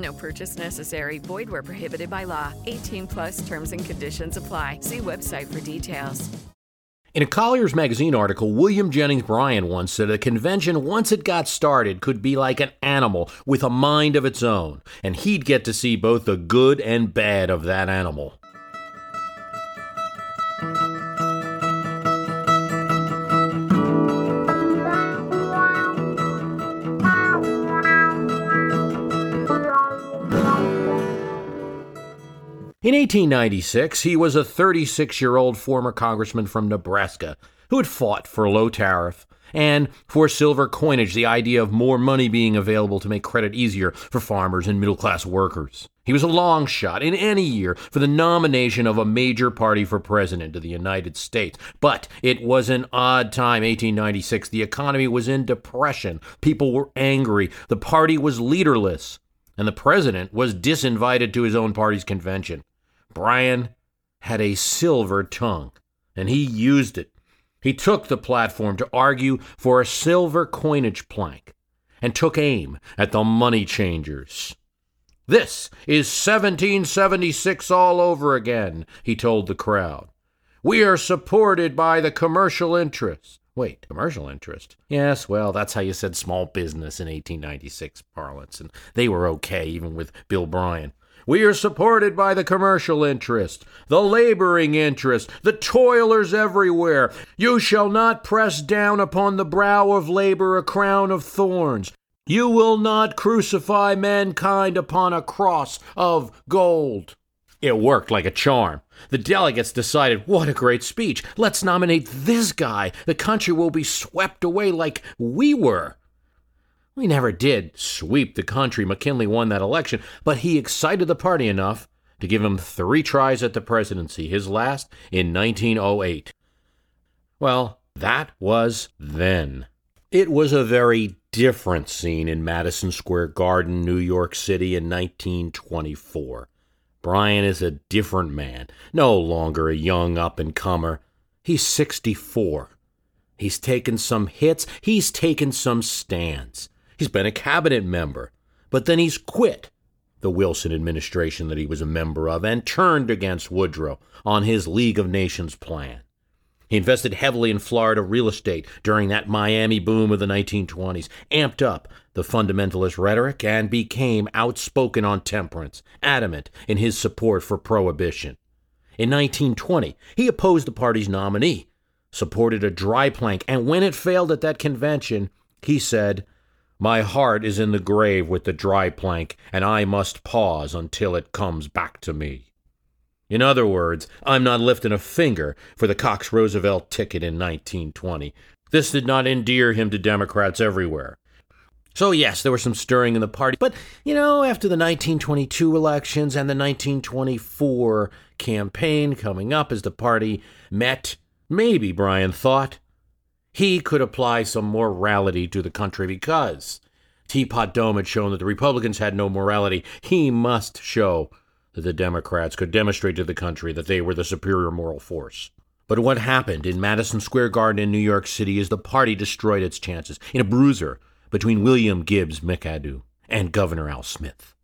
No purchase necessary. Void where prohibited by law. 18 plus terms and conditions apply. See website for details. In a Collier's Magazine article, William Jennings Bryan once said a convention, once it got started, could be like an animal with a mind of its own, and he'd get to see both the good and bad of that animal. In 1896, he was a 36 year old former congressman from Nebraska who had fought for low tariff and for silver coinage, the idea of more money being available to make credit easier for farmers and middle class workers. He was a long shot in any year for the nomination of a major party for president of the United States. But it was an odd time, 1896. The economy was in depression. People were angry. The party was leaderless. And the president was disinvited to his own party's convention. Bryan had a silver tongue, and he used it. He took the platform to argue for a silver coinage plank and took aim at the money changers. This is 1776 all over again, he told the crowd. We are supported by the commercial interest. Wait, commercial interest? Yes, well, that's how you said small business in 1896 parlance, and they were okay even with Bill Bryan. We are supported by the commercial interest, the laboring interest, the toilers everywhere. You shall not press down upon the brow of labor a crown of thorns. You will not crucify mankind upon a cross of gold. It worked like a charm. The delegates decided, what a great speech. Let's nominate this guy. The country will be swept away like we were. We never did sweep the country. McKinley won that election, but he excited the party enough to give him three tries at the presidency, his last in 1908. Well, that was then. It was a very different scene in Madison Square Garden, New York City in 1924. Bryan is a different man, no longer a young up and comer. He's 64. He's taken some hits, he's taken some stands. He's been a cabinet member, but then he's quit the Wilson administration that he was a member of and turned against Woodrow on his League of Nations plan. He invested heavily in Florida real estate during that Miami boom of the 1920s, amped up the fundamentalist rhetoric, and became outspoken on temperance, adamant in his support for prohibition. In 1920, he opposed the party's nominee, supported a dry plank, and when it failed at that convention, he said, my heart is in the grave with the dry plank, and I must pause until it comes back to me. In other words, I'm not lifting a finger for the Cox Roosevelt ticket in 1920. This did not endear him to Democrats everywhere. So, yes, there was some stirring in the party, but, you know, after the 1922 elections and the 1924 campaign coming up as the party met, maybe, Bryan thought, he could apply some morality to the country because Teapot Dome had shown that the Republicans had no morality. He must show that the Democrats could demonstrate to the country that they were the superior moral force. But what happened in Madison Square Garden in New York City is the party destroyed its chances in a bruiser between William Gibbs McAdoo and Governor Al Smith.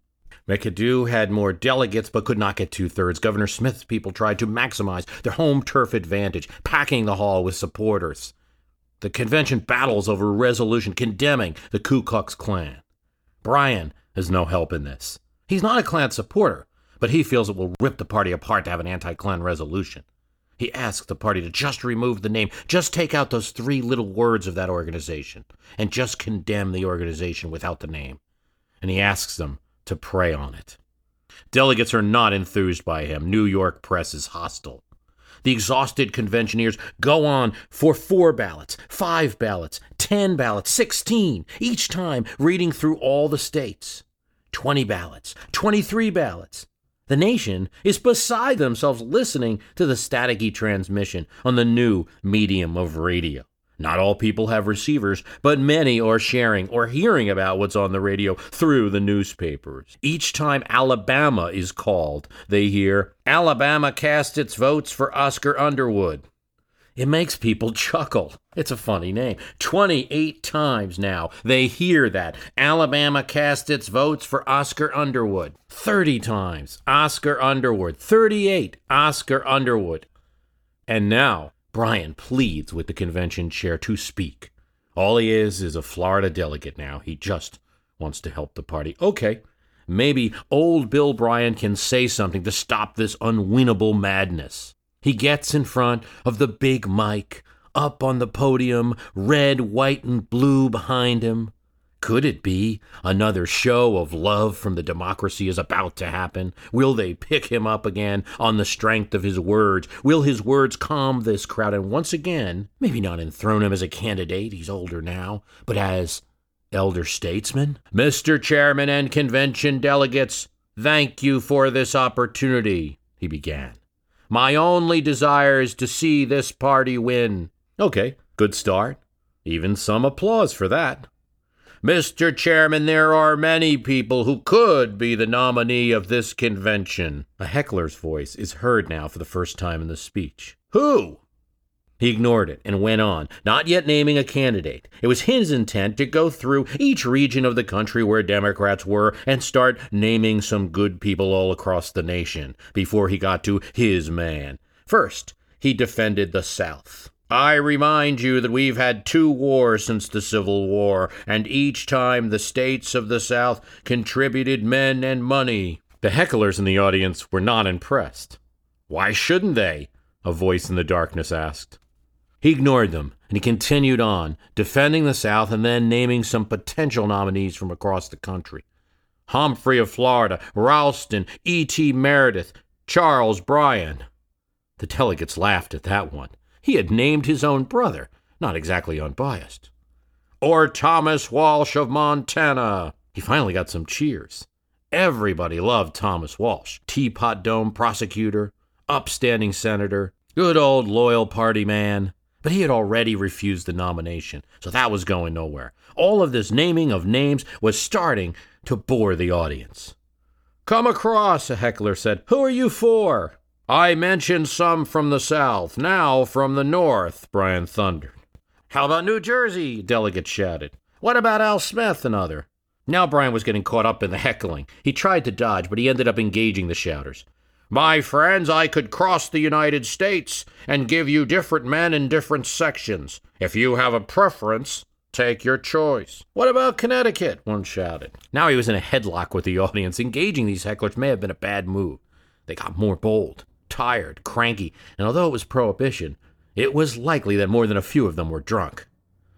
McAdoo had more delegates but could not get two thirds. Governor Smith's people tried to maximize their home turf advantage, packing the hall with supporters. The convention battles over a resolution condemning the Ku Klux Klan. Bryan has no help in this. He's not a Klan supporter, but he feels it will rip the party apart to have an anti Klan resolution. He asks the party to just remove the name, just take out those three little words of that organization, and just condemn the organization without the name. And he asks them to pray on it. Delegates are not enthused by him. New York press is hostile. The exhausted conventioneers go on for four ballots, five ballots, ten ballots, sixteen, each time reading through all the states. Twenty ballots, twenty three ballots. The nation is beside themselves listening to the staticky transmission on the new medium of radio. Not all people have receivers, but many are sharing or hearing about what's on the radio through the newspapers. Each time Alabama is called, they hear, Alabama cast its votes for Oscar Underwood. It makes people chuckle. It's a funny name. 28 times now they hear that. Alabama cast its votes for Oscar Underwood. 30 times. Oscar Underwood. 38. Oscar Underwood. And now Bryan pleads with the convention chair to speak. All he is is a Florida delegate now. He just wants to help the party. Okay, maybe old Bill Bryan can say something to stop this unwinnable madness. He gets in front of the big mic, up on the podium, red, white, and blue behind him. Could it be another show of love from the democracy is about to happen? Will they pick him up again on the strength of his words? Will his words calm this crowd and once again, maybe not enthrone him as a candidate, he's older now, but as elder statesman? Mr. Chairman and convention delegates, thank you for this opportunity, he began. My only desire is to see this party win. Okay, good start. Even some applause for that. Mr. Chairman, there are many people who could be the nominee of this convention. A heckler's voice is heard now for the first time in the speech. Who? He ignored it and went on, not yet naming a candidate. It was his intent to go through each region of the country where Democrats were and start naming some good people all across the nation before he got to his man. First, he defended the South. I remind you that we've had two wars since the Civil War, and each time the states of the South contributed men and money. The hecklers in the audience were not impressed. Why shouldn't they? A voice in the darkness asked. He ignored them, and he continued on, defending the South and then naming some potential nominees from across the country. Humphrey of Florida, Ralston, E.T. Meredith, Charles Bryan. The delegates laughed at that one. He had named his own brother, not exactly unbiased. Or Thomas Walsh of Montana. He finally got some cheers. Everybody loved Thomas Walsh, Teapot Dome prosecutor, upstanding senator, good old loyal party man. But he had already refused the nomination, so that was going nowhere. All of this naming of names was starting to bore the audience. Come across, a heckler said. Who are you for? I mentioned some from the South, now from the North, Bryan thundered. How about New Jersey? Delegates shouted. What about Al Smith? Another. Now Bryan was getting caught up in the heckling. He tried to dodge, but he ended up engaging the shouters. My friends, I could cross the United States and give you different men in different sections. If you have a preference, take your choice. What about Connecticut? One shouted. Now he was in a headlock with the audience. Engaging these hecklers may have been a bad move. They got more bold tired, cranky, and although it was prohibition, it was likely that more than a few of them were drunk.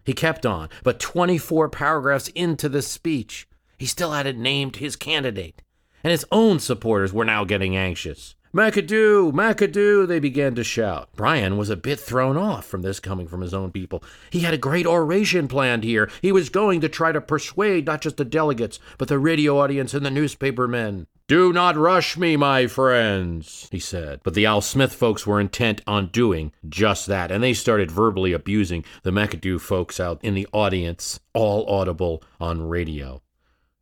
He kept on, but 24 paragraphs into the speech, he still hadn't named his candidate, and his own supporters were now getting anxious. McAdoo, McAdoo, they began to shout. Bryan was a bit thrown off from this coming from his own people. He had a great oration planned here. He was going to try to persuade not just the delegates, but the radio audience and the newspaper men. Do not rush me, my friends, he said. But the Al Smith folks were intent on doing just that, and they started verbally abusing the McAdoo folks out in the audience, all audible on radio.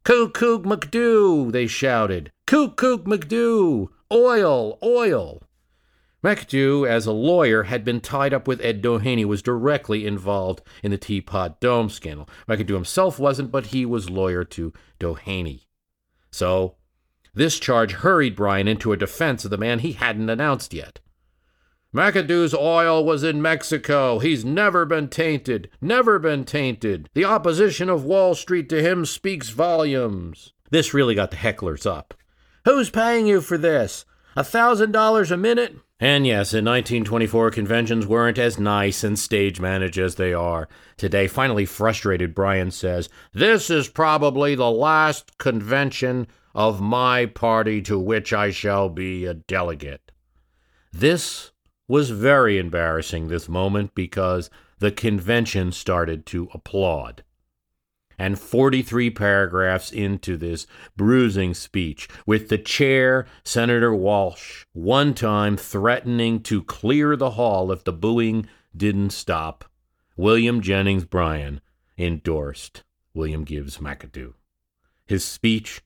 Cook Kook McDoo, they shouted. Cook Kook McDoo! Oil! Oil! McAdoo, as a lawyer, had been tied up with Ed Doheny, was directly involved in the Teapot Dome scandal. McAdoo himself wasn't, but he was lawyer to Doheny. So this charge hurried Bryan into a defense of the man he hadn't announced yet. McAdoo's oil was in Mexico. He's never been tainted. Never been tainted. The opposition of Wall Street to him speaks volumes. This really got the hecklers up. Who's paying you for this? A thousand dollars a minute? And yes, in 1924, conventions weren't as nice and stage managed as they are today. Finally frustrated, Bryan says, This is probably the last convention of my party to which I shall be a delegate. This was very embarrassing, this moment, because the convention started to applaud. and 43 paragraphs into this bruising speech, with the chair, Senator Walsh, one time threatening to clear the hall if the booing didn't stop, William Jennings Bryan endorsed William Gibbs McAdoo. His speech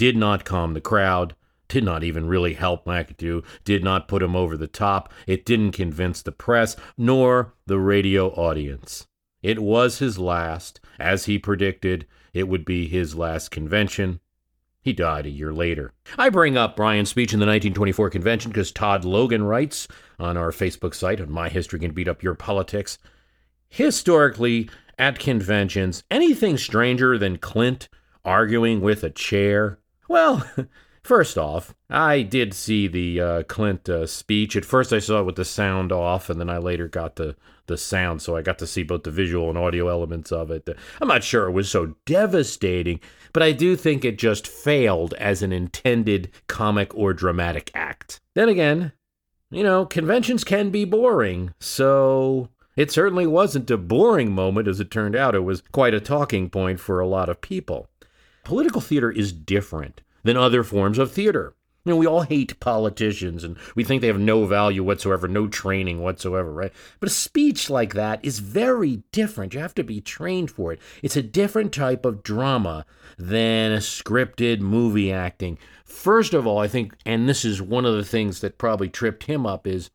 did not calm the crowd, did not even really help McAdoo, did not put him over the top, it didn't convince the press nor the radio audience. It was his last. As he predicted, it would be his last convention. He died a year later. I bring up Bryan's speech in the 1924 convention because Todd Logan writes on our Facebook site on My History Can Beat Up Your Politics. Historically, at conventions, anything stranger than Clint arguing with a chair? Well, First off, I did see the uh, Clint uh, speech. At first, I saw it with the sound off, and then I later got the the sound, so I got to see both the visual and audio elements of it. I'm not sure it was so devastating, but I do think it just failed as an intended comic or dramatic act. Then again, you know, conventions can be boring, so it certainly wasn't a boring moment as it turned out. It was quite a talking point for a lot of people. Political theater is different than other forms of theater. You know, we all hate politicians and we think they have no value whatsoever, no training whatsoever, right? But a speech like that is very different. You have to be trained for it. It's a different type of drama than a scripted movie acting. First of all, I think, and this is one of the things that probably tripped him up, is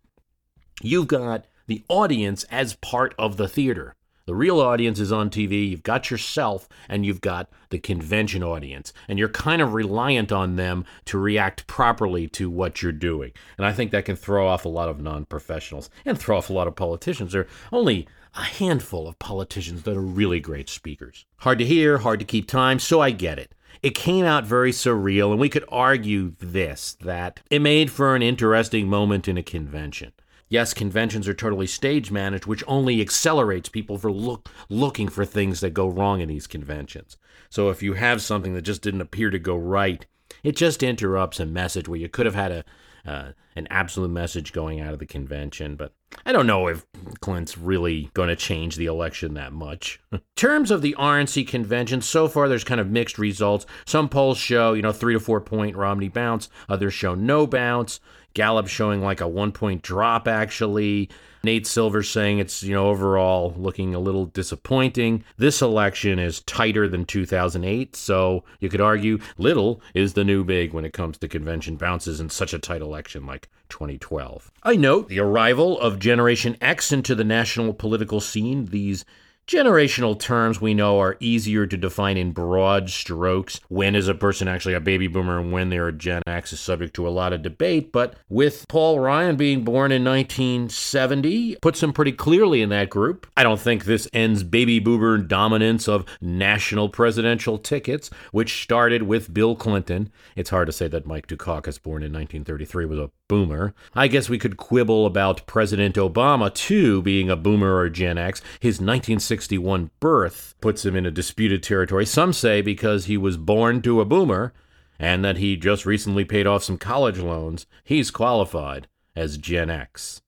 you've got the audience as part of the theater. The real audience is on TV. You've got yourself and you've got the convention audience. And you're kind of reliant on them to react properly to what you're doing. And I think that can throw off a lot of non professionals and throw off a lot of politicians. There are only a handful of politicians that are really great speakers. Hard to hear, hard to keep time, so I get it. It came out very surreal, and we could argue this that it made for an interesting moment in a convention. Yes, conventions are totally stage managed, which only accelerates people for look, looking for things that go wrong in these conventions. So if you have something that just didn't appear to go right, it just interrupts a message where you could have had a uh, an absolute message going out of the convention. But I don't know if Clint's really going to change the election that much. Terms of the RNC convention, so far there's kind of mixed results. Some polls show, you know, three to four point Romney bounce, others show no bounce. Gallup showing like a one point drop, actually. Nate Silver saying it's, you know, overall looking a little disappointing. This election is tighter than 2008, so you could argue little is the new big when it comes to convention bounces in such a tight election like 2012. I note the arrival of Generation X into the national political scene. These Generational terms we know are easier to define in broad strokes. When is a person actually a baby boomer and when they're a Gen X is subject to a lot of debate. But with Paul Ryan being born in 1970, puts him pretty clearly in that group. I don't think this ends baby boomer dominance of national presidential tickets, which started with Bill Clinton. It's hard to say that Mike Dukakis, born in 1933, was a boomer. I guess we could quibble about President Obama, too, being a boomer or Gen X. His 1961 birth puts him in a disputed territory. Some say because he was born to a boomer and that he just recently paid off some college loans, he's qualified as Gen X.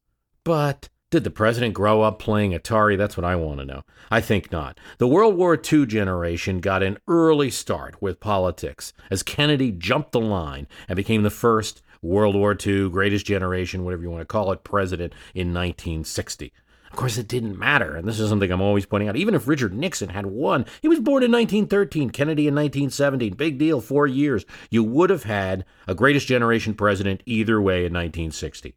But did the president grow up playing Atari? That's what I want to know. I think not. The World War II generation got an early start with politics as Kennedy jumped the line and became the first World War II, greatest generation, whatever you want to call it, president in 1960. Of course, it didn't matter, and this is something I'm always pointing out. Even if Richard Nixon had won, he was born in 1913, Kennedy in 1917. Big deal, four years. You would have had a greatest generation president either way in 1960.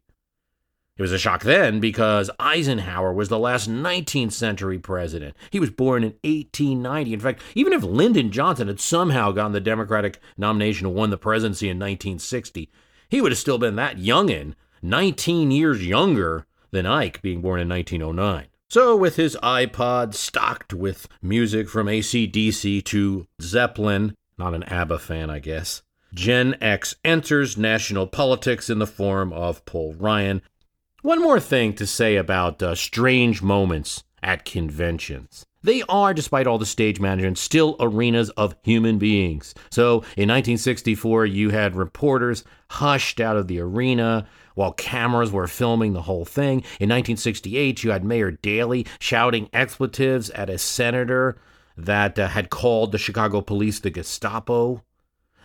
It was a shock then because Eisenhower was the last 19th century president. He was born in 1890. In fact, even if Lyndon Johnson had somehow gotten the Democratic nomination and won the presidency in 1960, he would have still been that youngin', 19 years younger than Ike, being born in 1909. So, with his iPod stocked with music from ACDC to Zeppelin, not an ABBA fan, I guess, Gen X enters national politics in the form of Paul Ryan. One more thing to say about uh, strange moments at conventions. They are, despite all the stage management, still arenas of human beings. So in 1964, you had reporters hushed out of the arena while cameras were filming the whole thing. In 1968, you had Mayor Daley shouting expletives at a senator. that uh, had called the Chicago police the Gestapo.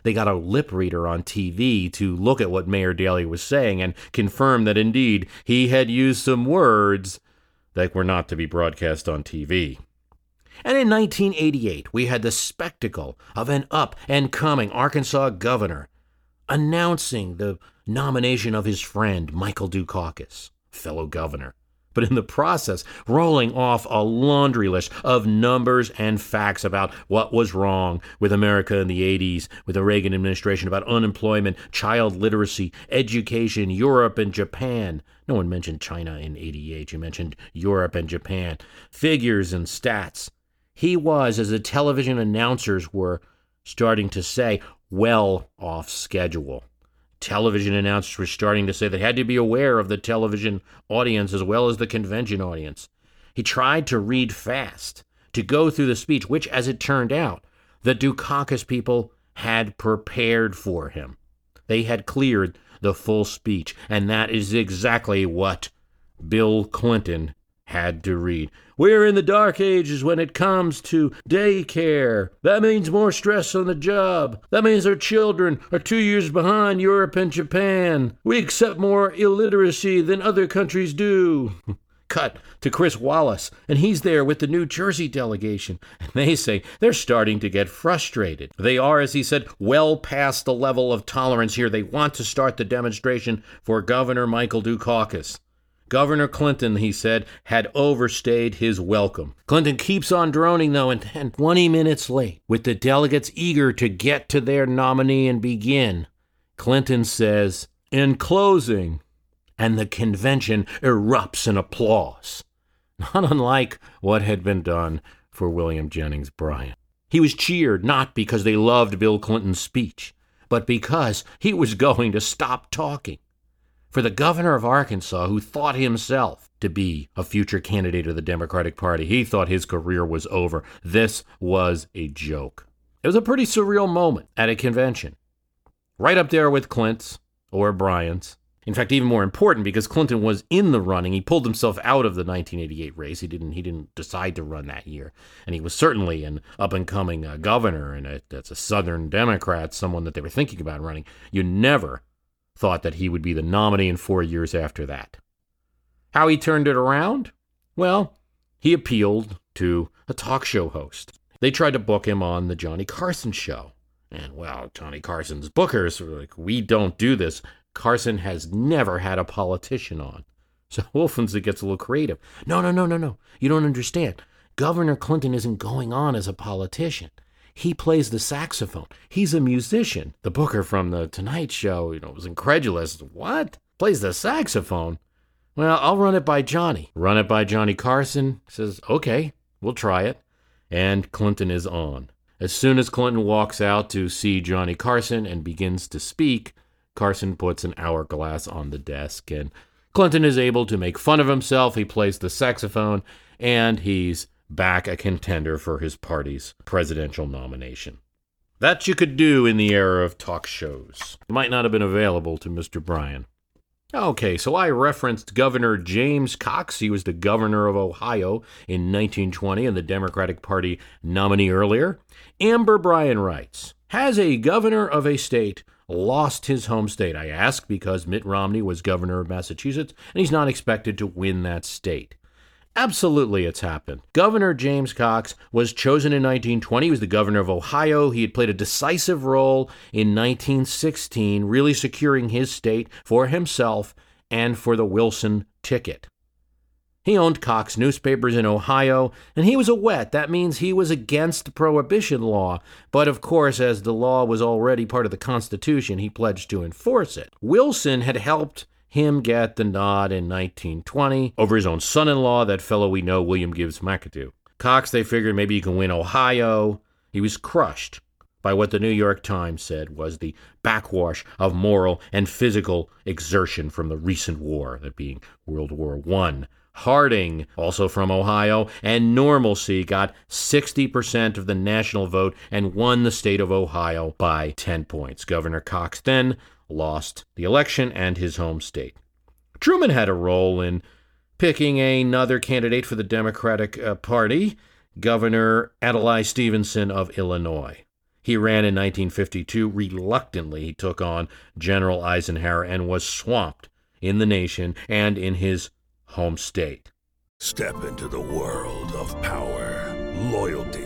They got a lip reader on TV to look at what Mayor Daley was saying and confirm that indeed he had used some words that were not to be broadcast on TV. And in 1988, we had the spectacle of an up and coming Arkansas governor announcing the nomination of his friend, Michael Dukakis, fellow governor but in the process, rolling off a laundry list of numbers and facts about what was wrong with America in the 80s, with the Reagan administration, about unemployment, child literacy, education, Europe and Japan. No one mentioned China in 88. You mentioned Europe and Japan. Figures and stats. He was, as the television announcers were starting to say, well off schedule television announcers were starting to say they had to be aware of the television audience as well as the convention audience. He tried to read fast, to go through the speech, which, as it turned out, the Dukakis people had prepared for him. They had cleared the full speech, and that is exactly what Bill Clinton had to read. We're in the dark ages when it comes to daycare. That means more stress on the job. That means our children are two years behind Europe and Japan. We accept more illiteracy than other countries do. Cut to Chris Wallace, and he's there with the New Jersey delegation. And they say they're starting to get frustrated. They are, as he said, well past the level of tolerance here. They want to start the demonstration for Governor Michael Dukakis. Governor Clinton, he said, had overstayed his welcome. Clinton keeps on droning, though, and, and 20 minutes late, with the delegates eager to get to their nominee and begin, Clinton says, In closing, and the convention erupts in applause, not unlike what had been done for William Jennings Bryan. He was cheered not because they loved Bill Clinton's speech, but because he was going to stop talking for the governor of Arkansas, who thought himself to be a future candidate of the Democratic Party, he thought his career was over. This was a joke. It was a pretty surreal moment at a convention, right up there with Clint's or Bryan's. In fact, even more important because Clinton was in the running. He pulled himself out of the 1988 race. He didn't. He didn't decide to run that year, and he was certainly an up and coming uh, governor, and that's a Southern Democrat, someone that they were thinking about running. You never thought that he would be the nominee in four years after that. How he turned it around? Well, he appealed to a talk show host. They tried to book him on the Johnny Carson show. And well, Johnny Carson's bookers were like, we don't do this. Carson has never had a politician on. So Wolfens gets a little creative. No, no, no, no, no. You don't understand. Governor Clinton isn't going on as a politician. He plays the saxophone. He's a musician. The booker from the Tonight Show, you know, was incredulous. What? Plays the saxophone? Well, I'll run it by Johnny. Run it by Johnny Carson. Says, okay, we'll try it. And Clinton is on. As soon as Clinton walks out to see Johnny Carson and begins to speak, Carson puts an hourglass on the desk, and Clinton is able to make fun of himself. He plays the saxophone, and he's back a contender for his party's presidential nomination. That you could do in the era of talk shows. It might not have been available to Mr. Bryan. Okay, so I referenced Governor James Cox. He was the governor of Ohio in 1920 and the Democratic Party nominee earlier. Amber Bryan writes Has a governor of a state lost his home state? I ask because Mitt Romney was governor of Massachusetts and he's not expected to win that state. Absolutely, it's happened. Governor James Cox was chosen in 1920. He was the governor of Ohio. He had played a decisive role in 1916, really securing his state for himself and for the Wilson ticket. He owned Cox newspapers in Ohio, and he was a wet. That means he was against prohibition law. But of course, as the law was already part of the Constitution, he pledged to enforce it. Wilson had helped him get the nod in 1920 over his own son in law, that fellow we know, William Gibbs McAdoo. Cox, they figured maybe he can win Ohio. He was crushed by what the New York Times said was the backwash of moral and physical exertion from the recent war, that being World War I. Harding, also from Ohio, and Normalcy got 60% of the national vote and won the state of Ohio by 10 points. Governor Cox then lost the election and his home state. Truman had a role in picking another candidate for the Democratic uh, Party. Governor Adlai Stevenson of Illinois. He ran in 1952. Reluctantly, he took on General Eisenhower and was swamped in the nation and in his home state. Step into the world of power, loyalty,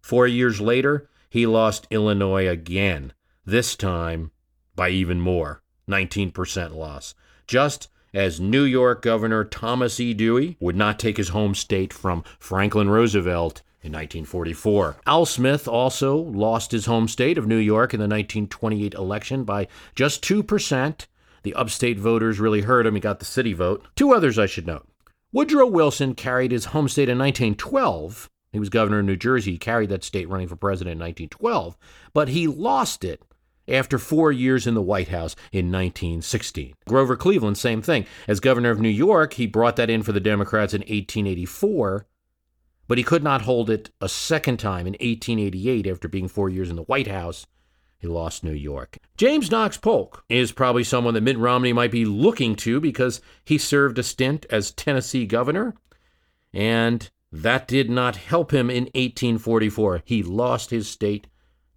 Four years later, he lost Illinois again, this time by even more 19% loss. Just as New York Governor Thomas E. Dewey would not take his home state from Franklin Roosevelt in 1944. Al Smith also lost his home state of New York in the 1928 election by just 2%. The upstate voters really hurt him. He got the city vote. Two others I should note. Woodrow Wilson carried his home state in 1912. He was governor of New Jersey. He carried that state running for president in 1912, but he lost it after four years in the White House in 1916. Grover Cleveland, same thing. As governor of New York, he brought that in for the Democrats in 1884 but he could not hold it a second time in 1888 after being four years in the White House. He lost New York. James Knox Polk is probably someone that Mitt Romney might be looking to because he served a stint as Tennessee governor, and that did not help him in 1844. He lost his state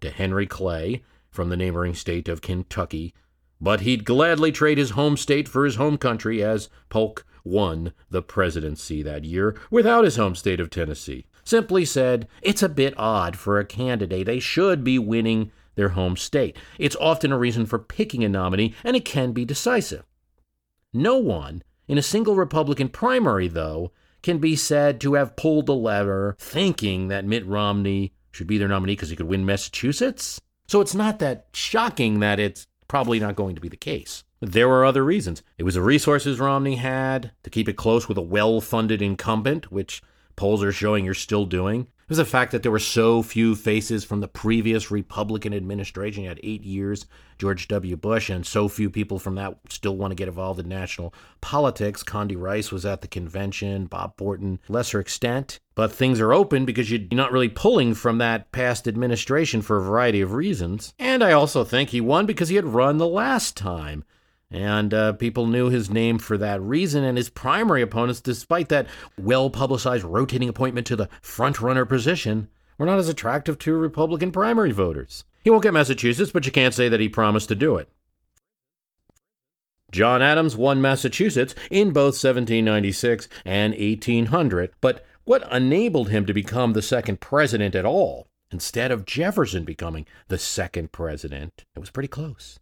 to Henry Clay from the neighboring state of Kentucky, but he'd gladly trade his home state for his home country as Polk won the presidency that year without his home state of Tennessee. Simply said, it's a bit odd for a candidate. They should be winning their home state. It's often a reason for picking a nominee, and it can be decisive. No one in a single Republican primary, though, can be said to have pulled the lever thinking that Mitt Romney should be their nominee because he could win Massachusetts. So it's not that shocking that it's probably not going to be the case. There were other reasons. It was the resources Romney had to keep it close with a well funded incumbent, which polls are showing you're still doing. It was the fact that there were so few faces from the previous Republican administration. You had eight years, George W. Bush, and so few people from that still want to get involved in national politics. Condi Rice was at the convention, Rob Portman, lesser extent. But things are open because you're not really pulling from that past administration for a variety of reasons. And I also think he won because he had run the last time. And uh, people knew his name for that reason. And his primary opponents, despite that well publicized rotating appointment to the front-runner position, were not as attractive to Republican primary voters. He won't get Massachusetts, but you can't say that he promised to do it. John Adams won Massachusetts in both 1796 and 1800, but what enabled him to become the second president at all, instead of Jefferson becoming the second president, it was pretty close.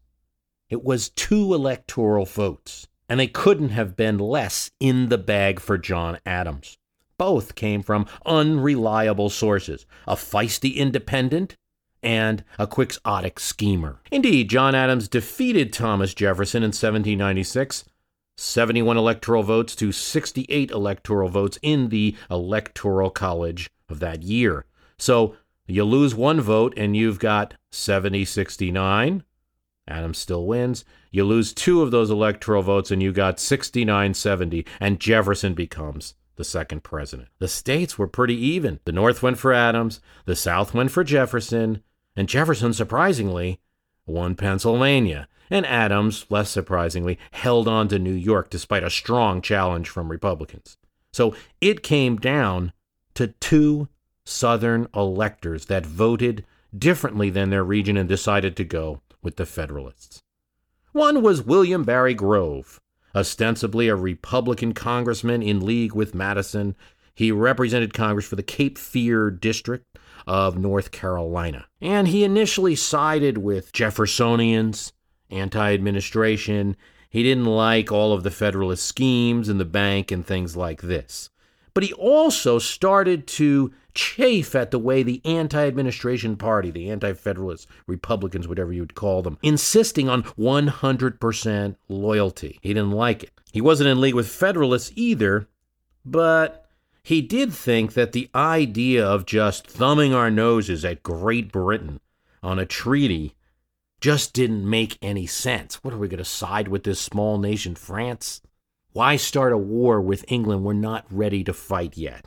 It was two electoral votes, and they couldn't have been less in the bag for John Adams. Both came from unreliable sources a feisty independent and a quixotic schemer. Indeed, John Adams defeated Thomas Jefferson in 1796, 71 electoral votes to 68 electoral votes in the Electoral College of that year. So you lose one vote and you've got 70 69 Adams still wins. You lose two of those electoral votes and you got 69 70, and Jefferson becomes the second president. The states were pretty even. The North went for Adams, the South went for Jefferson, and Jefferson, surprisingly, won Pennsylvania. And Adams, less surprisingly, held on to New York despite a strong challenge from Republicans. So it came down to two Southern electors that voted differently than their region and decided to go with the Federalists. One was William Barry Grove, ostensibly a Republican congressman in league with Madison. He represented Congress for the Cape Fear district of North Carolina. And he initially sided with Jeffersonians, anti administration. He didn't like all of the Federalist schemes and the bank and things like this. But he also started to chafe at the way the anti administration party, the anti federalist Republicans, whatever you'd call them, insisting on 100% loyalty. He didn't like it. He wasn't in league with Federalists either, but he did think that the idea of just thumbing our noses at Great Britain on a treaty just didn't make any sense. What are we going to side with this small nation, France? Why start a war with England we're not ready to fight yet?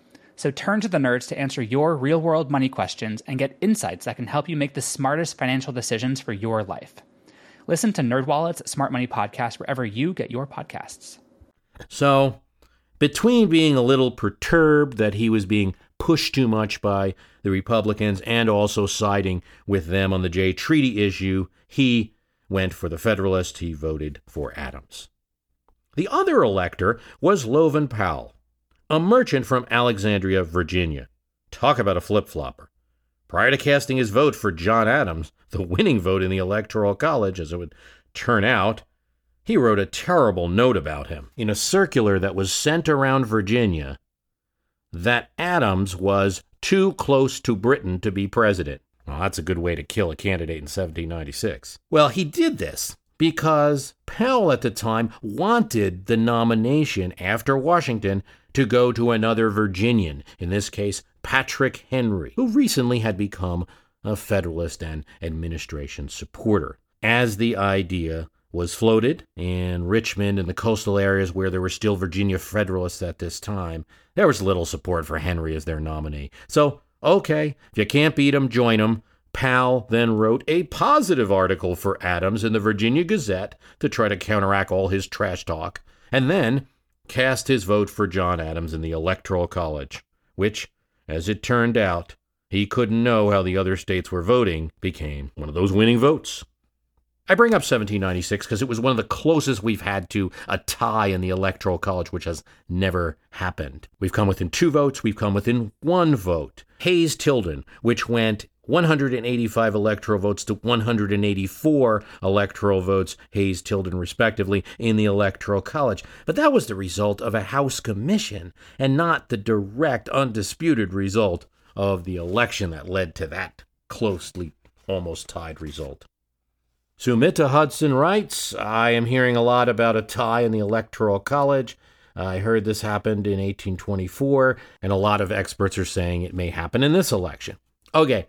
So turn to the nerds to answer your real world money questions and get insights that can help you make the smartest financial decisions for your life. Listen to NerdWallet's Smart Money Podcast wherever you get your podcasts. So, between being a little perturbed that he was being pushed too much by the Republicans and also siding with them on the Jay Treaty issue, he went for the Federalist. He voted for Adams. The other elector was Leven Powell, a merchant from Alexandria, Virginia. Talk about a flip flopper. Prior to casting his vote for John Adams, the winning vote in the Electoral College, as it would turn out, he wrote a terrible note about him in a circular that was sent around Virginia that Adams was too close to Britain to be president. Well, that's a good way to kill a candidate in 1796. Well, he did this because Powell at the time wanted the nomination after Washington to go to another Virginian, in this case, Patrick Henry, who recently had become a Federalist and administration supporter. As the idea was floated in Richmond and the coastal areas where there were still Virginia Federalists at this time, there was little support for Henry as their nominee. So, okay, if you can't beat him, join him. Powell then wrote a positive article for Adams in the Virginia Gazette to try to counteract all his trash talk, and then cast his vote for John Adams in the Electoral College, which, as it turned out, he couldn't know how the other states were voting, became one of those winning votes. I bring up 1796 because it was one of the closest we've had to a tie in the Electoral College, which has never happened. We've come within two votes, we've come within one vote. Hayes Tilden, which went 185 electoral votes to 184 electoral votes, Hayes Tilden respectively, in the Electoral College. But that was the result of a House commission and not the direct, undisputed result of the election that led to that closely almost tied result. Sumita Hudson writes I am hearing a lot about a tie in the Electoral College. I heard this happened in 1824, and a lot of experts are saying it may happen in this election. Okay,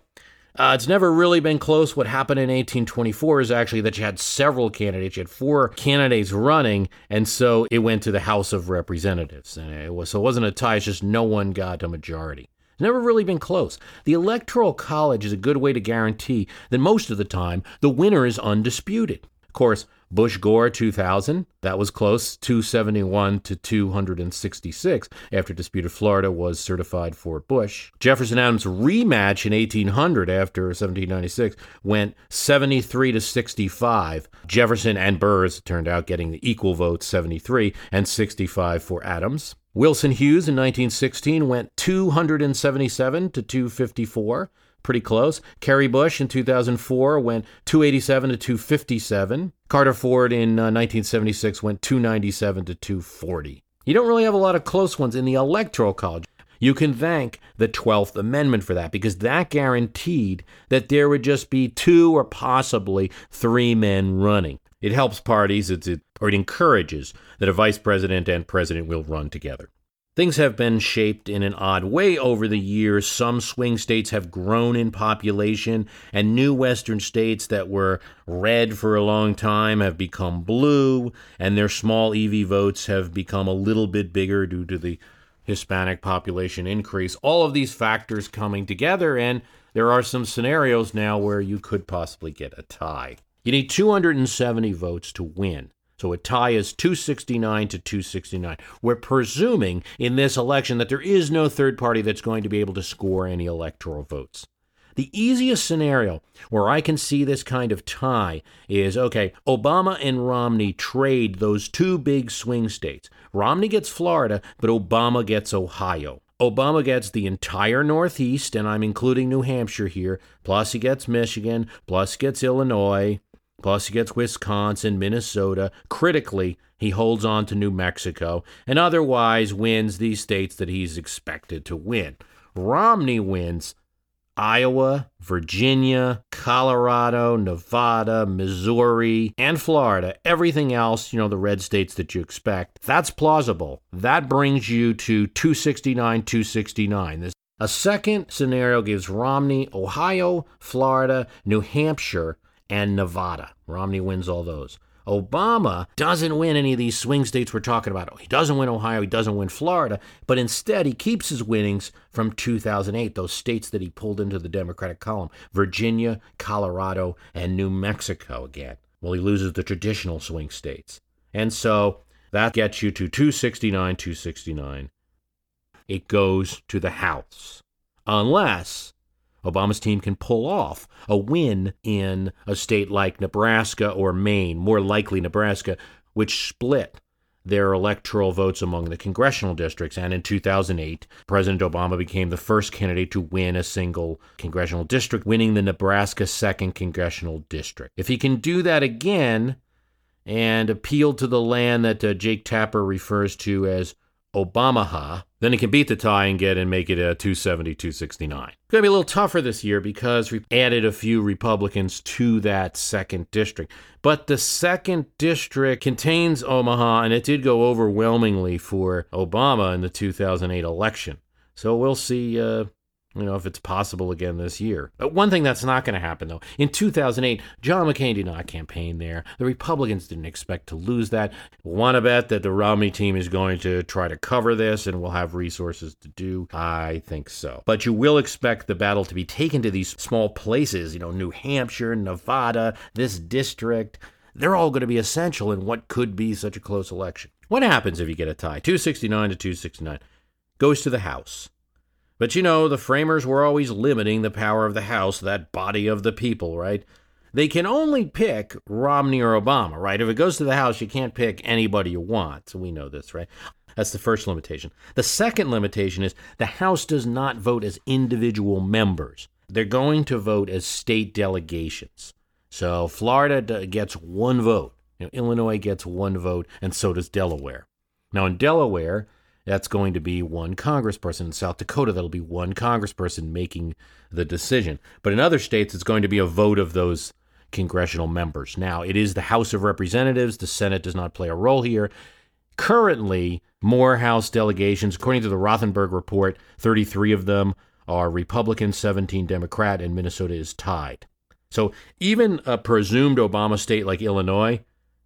uh, it's never really been close. What happened in 1824 is actually that you had several candidates. You had four candidates running, and so it went to the House of Representatives. And it was, so it wasn't a tie, it's just no one got a majority. It's Never really been close. The Electoral College is a good way to guarantee that most of the time the winner is undisputed. Of course, Bush Gore 2000, that was close, 271 to 266 after disputed Florida was certified for Bush. Jefferson Adams rematch in 1800 after 1796 went 73 to 65. Jefferson and Burr, as it turned out, getting the equal votes 73 and 65 for Adams. Wilson Hughes in 1916 went 277 to 254 pretty close. Kerry Bush in 2004 went 287 to 257. Carter Ford in uh, 1976 went 297 to 240. You don't really have a lot of close ones in the Electoral College. You can thank the 12th Amendment for that because that guaranteed that there would just be two or possibly three men running. It helps parties, it, or it encourages that a vice president and president will run together. Things have been shaped in an odd way over the years. Some swing states have grown in population, and new western states that were red for a long time have become blue, and their small EV votes have become a little bit bigger due to the Hispanic population increase. All of these factors coming together, and there are some scenarios now where you could possibly get a tie. You need 270 votes to win. So a tie is 269 to 269. We're presuming in this election that there is no third party that's going to be able to score any electoral votes. The easiest scenario where I can see this kind of tie is okay, Obama and Romney trade those two big swing states. Romney gets Florida, but Obama gets Ohio. Obama gets the entire Northeast, and I'm including New Hampshire here, plus he gets Michigan, plus he gets Illinois, plus he gets Wisconsin, Minnesota. Critically, he holds on to New Mexico, and otherwise wins these states that he's expected to win. Romney wins Iowa, Virginia, Colorado, Nevada, Missouri, and Florida. Everything else, you know, the red states that you expect. That's plausible. That brings you to 269, 269. This a second scenario gives Romney Ohio, Florida, New Hampshire, and Nevada. Romney wins all those. Obama doesn't win any of these swing states we're talking about. He doesn't win Ohio, he doesn't win Florida, but instead he keeps his winnings from 2008, those states that he pulled into the Democratic column Virginia, Colorado, and New Mexico again. Well, he loses the traditional swing states. And so that gets you to 269, 269. It goes to the House. Unless Obama's team can pull off a win in a state like Nebraska or Maine, more likely Nebraska, which split their electoral votes among the congressional districts. And in 2008, President Obama became the first candidate to win a single congressional district, winning the Nebraska 2nd Congressional District. If he can do that again and appeal to the land that uh, Jake Tapper refers to as Obamaha, then he can beat the tie and get and make it a 270, 269. It's going to be a little tougher this year because we've added a few Republicans to that second district. But the second district contains Omaha, and it did go overwhelmingly for Obama in the 2008 election. So we'll see uh, you know, if it's possible again this year. But one thing that's not going to happen, though, in 2008, John McCain did not campaign there. The Republicans didn't expect to lose that. Want to bet that the Romney team is going to try to cover this and will have resources to do? I think so. But you will expect the battle to be taken to these small places, you know, New Hampshire, Nevada, this district. They're all going to be essential in what could be such a close election. What happens if you get a tie? 269 to 269 goes to the House. But you know, the framers were always limiting the power of the House, that body of the people, right? They can only pick Romney or Obama, right? If it goes to the House, you can't pick anybody you want. So we know this, right? That's the first limitation. The second limitation is the House does not vote as individual members. They're going to vote as state delegations. So Florida gets one vote, you know, Illinois gets one vote, and so does Delaware. Now, in Delaware, that's going to be one congressperson. In South Dakota, that'll be one congressperson making the decision. But in other states, it's going to be a vote of those congressional members. Now, it is the House of Representatives. The Senate does not play a role here. Currently, more House delegations, according to the Rothenberg report, 33 of them are Republican, 17 Democrat, and Minnesota is tied. So even a presumed Obama state like Illinois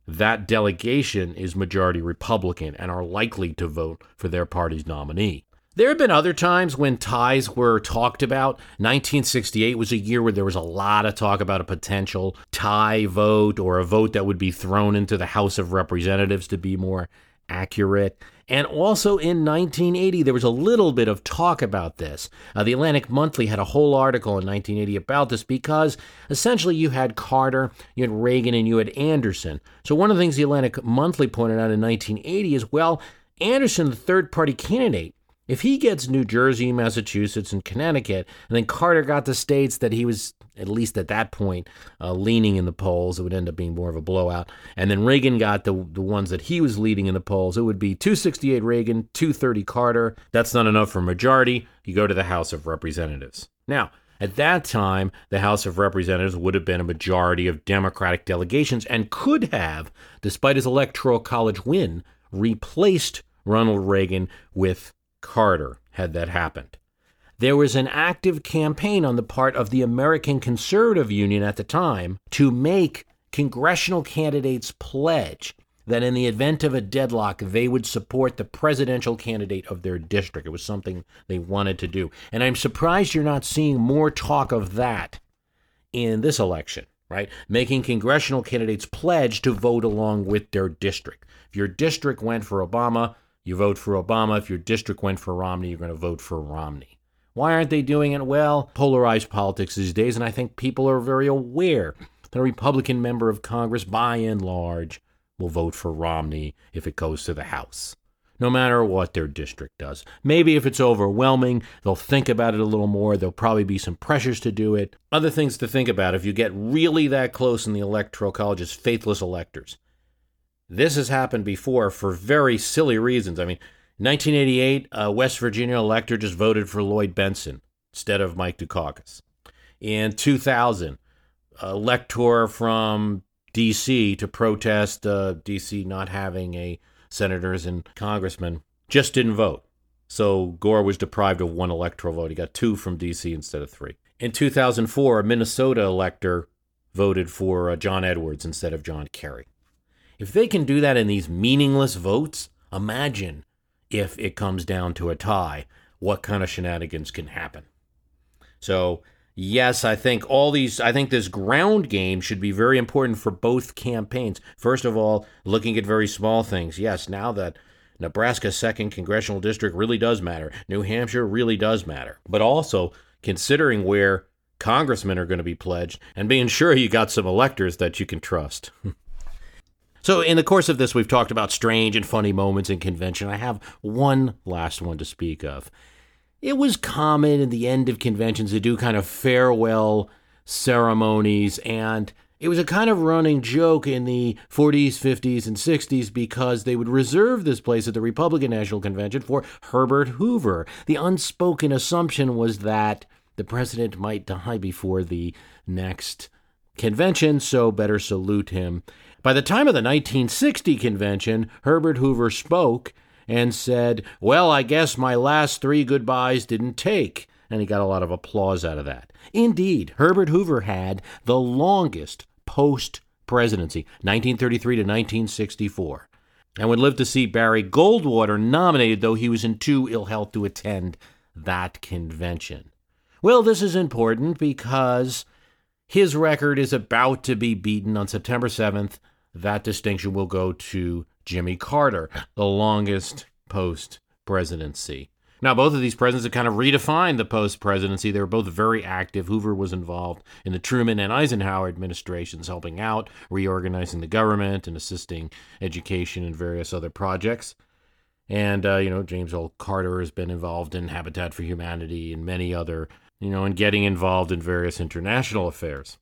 that delegation is majority Republican and are likely to vote for their party's nominee. There have been other times when ties were talked about. 1968 was a year where there was a lot of talk about a potential tie vote or a vote that would be thrown into the House of Representatives to be more accurate. And also in 1980, there was a little bit of talk about this. Uh, the Atlantic Monthly had a whole article in 1980 about this because essentially you had Carter, you had Reagan, and you had Anderson. So one of the things the Atlantic Monthly pointed out in 1980 is well, Anderson, the third party candidate, if he gets New Jersey, Massachusetts, and Connecticut, and then Carter got the states that he was, at least at that point, uh, leaning in the polls, it would end up being more of a blowout. And then Reagan got the, the ones that he was leading in the polls. It would be 268 Reagan, 230 Carter. That's not enough for majority. You go to the House of Representatives. Now, at that time, the House of Representatives would have been a majority of Democratic delegations and could have, despite his Electoral College win, replaced Ronald Reagan with Carter had that happened. There was an active campaign on the part of the American Conservative Union at the time to make congressional candidates pledge that in the event of a deadlock, they would support the presidential candidate of their district. It was something they wanted to do. And I'm surprised you're not seeing more talk of that in this election. right? Making congressional candidates pledge to vote along with their district. If your district went for Obama, you vote for Obama. If your district went for Romney, you're going to vote for Romney. Why aren't they doing it? Well, polarized politics these days, and I think people are very aware that a Republican member of Congress, by and large, will vote for Romney if it goes to the House no matter what their district does. Maybe if it's overwhelming, they'll think about it a little more. There'll probably be some pressures to do it. Other things to think about if you get really that close in the electoral college is faithless electors. This has happened before for very silly reasons. I mean, 1988, a West Virginia elector just voted for Lloyd Bentsen instead of Mike Dukakis. In 2000, a elector from D.C. to protest uh, D.C. not having a senators and congressmen just didn't vote. So Gore was deprived of one electoral vote. He got two from D.C. instead of three. In 2004, a Minnesota elector voted for uh, John Edwards instead of John Kerry. If they can do that in these meaningless votes, imagine if it comes down to a tie, what kind of shenanigans can happen. So yes, I think all these, I think this ground game should be very important for both campaigns. First of all, looking at very small things. Yes, now that Nebraska's second congressional district really does matter, New Hampshire really does matter. But also considering where congressmen are going to be pledged and being sure you got some electors that you can trust. So, in the course of this, we've talked about strange and funny moments in convention. I have one last one to speak of it was common in the end of conventions to do kind of farewell ceremonies and it was a kind of running joke in the 40s, 50s, and 60s because they would reserve this place at the Republican National Convention for Herbert Hoover. The unspoken assumption was that the president might die before the next convention, so better salute him. By the time of the 1960 convention, Herbert Hoover spoke and said, Well, I guess my last three goodbyes didn't take. And he got a lot of applause out of that. Indeed, Herbert Hoover had the longest post presidency, 1933 to 1964, and would live to see Barry Goldwater nominated, though he was in too ill health to attend that convention. Well, this is important because his record is about to be beaten on September 7th. That distinction will go to Jimmy Carter, the longest post presidency. Now, both of these presidents have kind of redefined the post presidency. They were both very active. Hoover was involved in the Truman and Eisenhower administrations, helping out, reorganizing the government, and assisting education and various other projects. And, uh, you know, James L. Carter has been involved in Habitat for Humanity and many other, you know, and getting involved in various international affairs,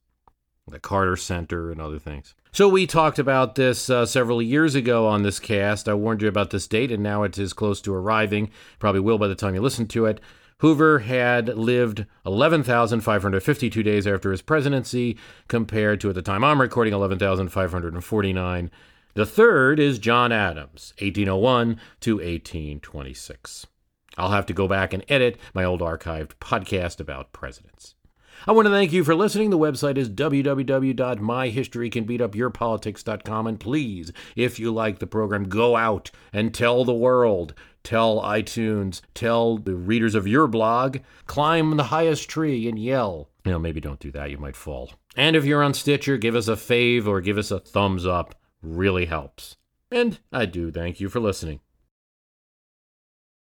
the Carter Center and other things. So we talked about this uh, several years ago on this cast. I warned you about this date, and now it is close to arriving. Probably will by the time you listen to it. Hoover had lived 11,552 days after his presidency, compared to, at the time I'm recording, 11,549. The third is John Adams, 1801 to 1826. I'll have to go back and edit my old archived podcast about presidents. I want to thank you for listening. The website is www.myhistorycanbeatupyourpolitics.com. And please, if you like the program, go out and tell the world. Tell iTunes, tell the readers of your blog, climb the highest tree and yell. You know, maybe don't do that, you might fall. And if you're on Stitcher, give us a fave or give us a thumbs up. Really helps. And I do thank you for listening.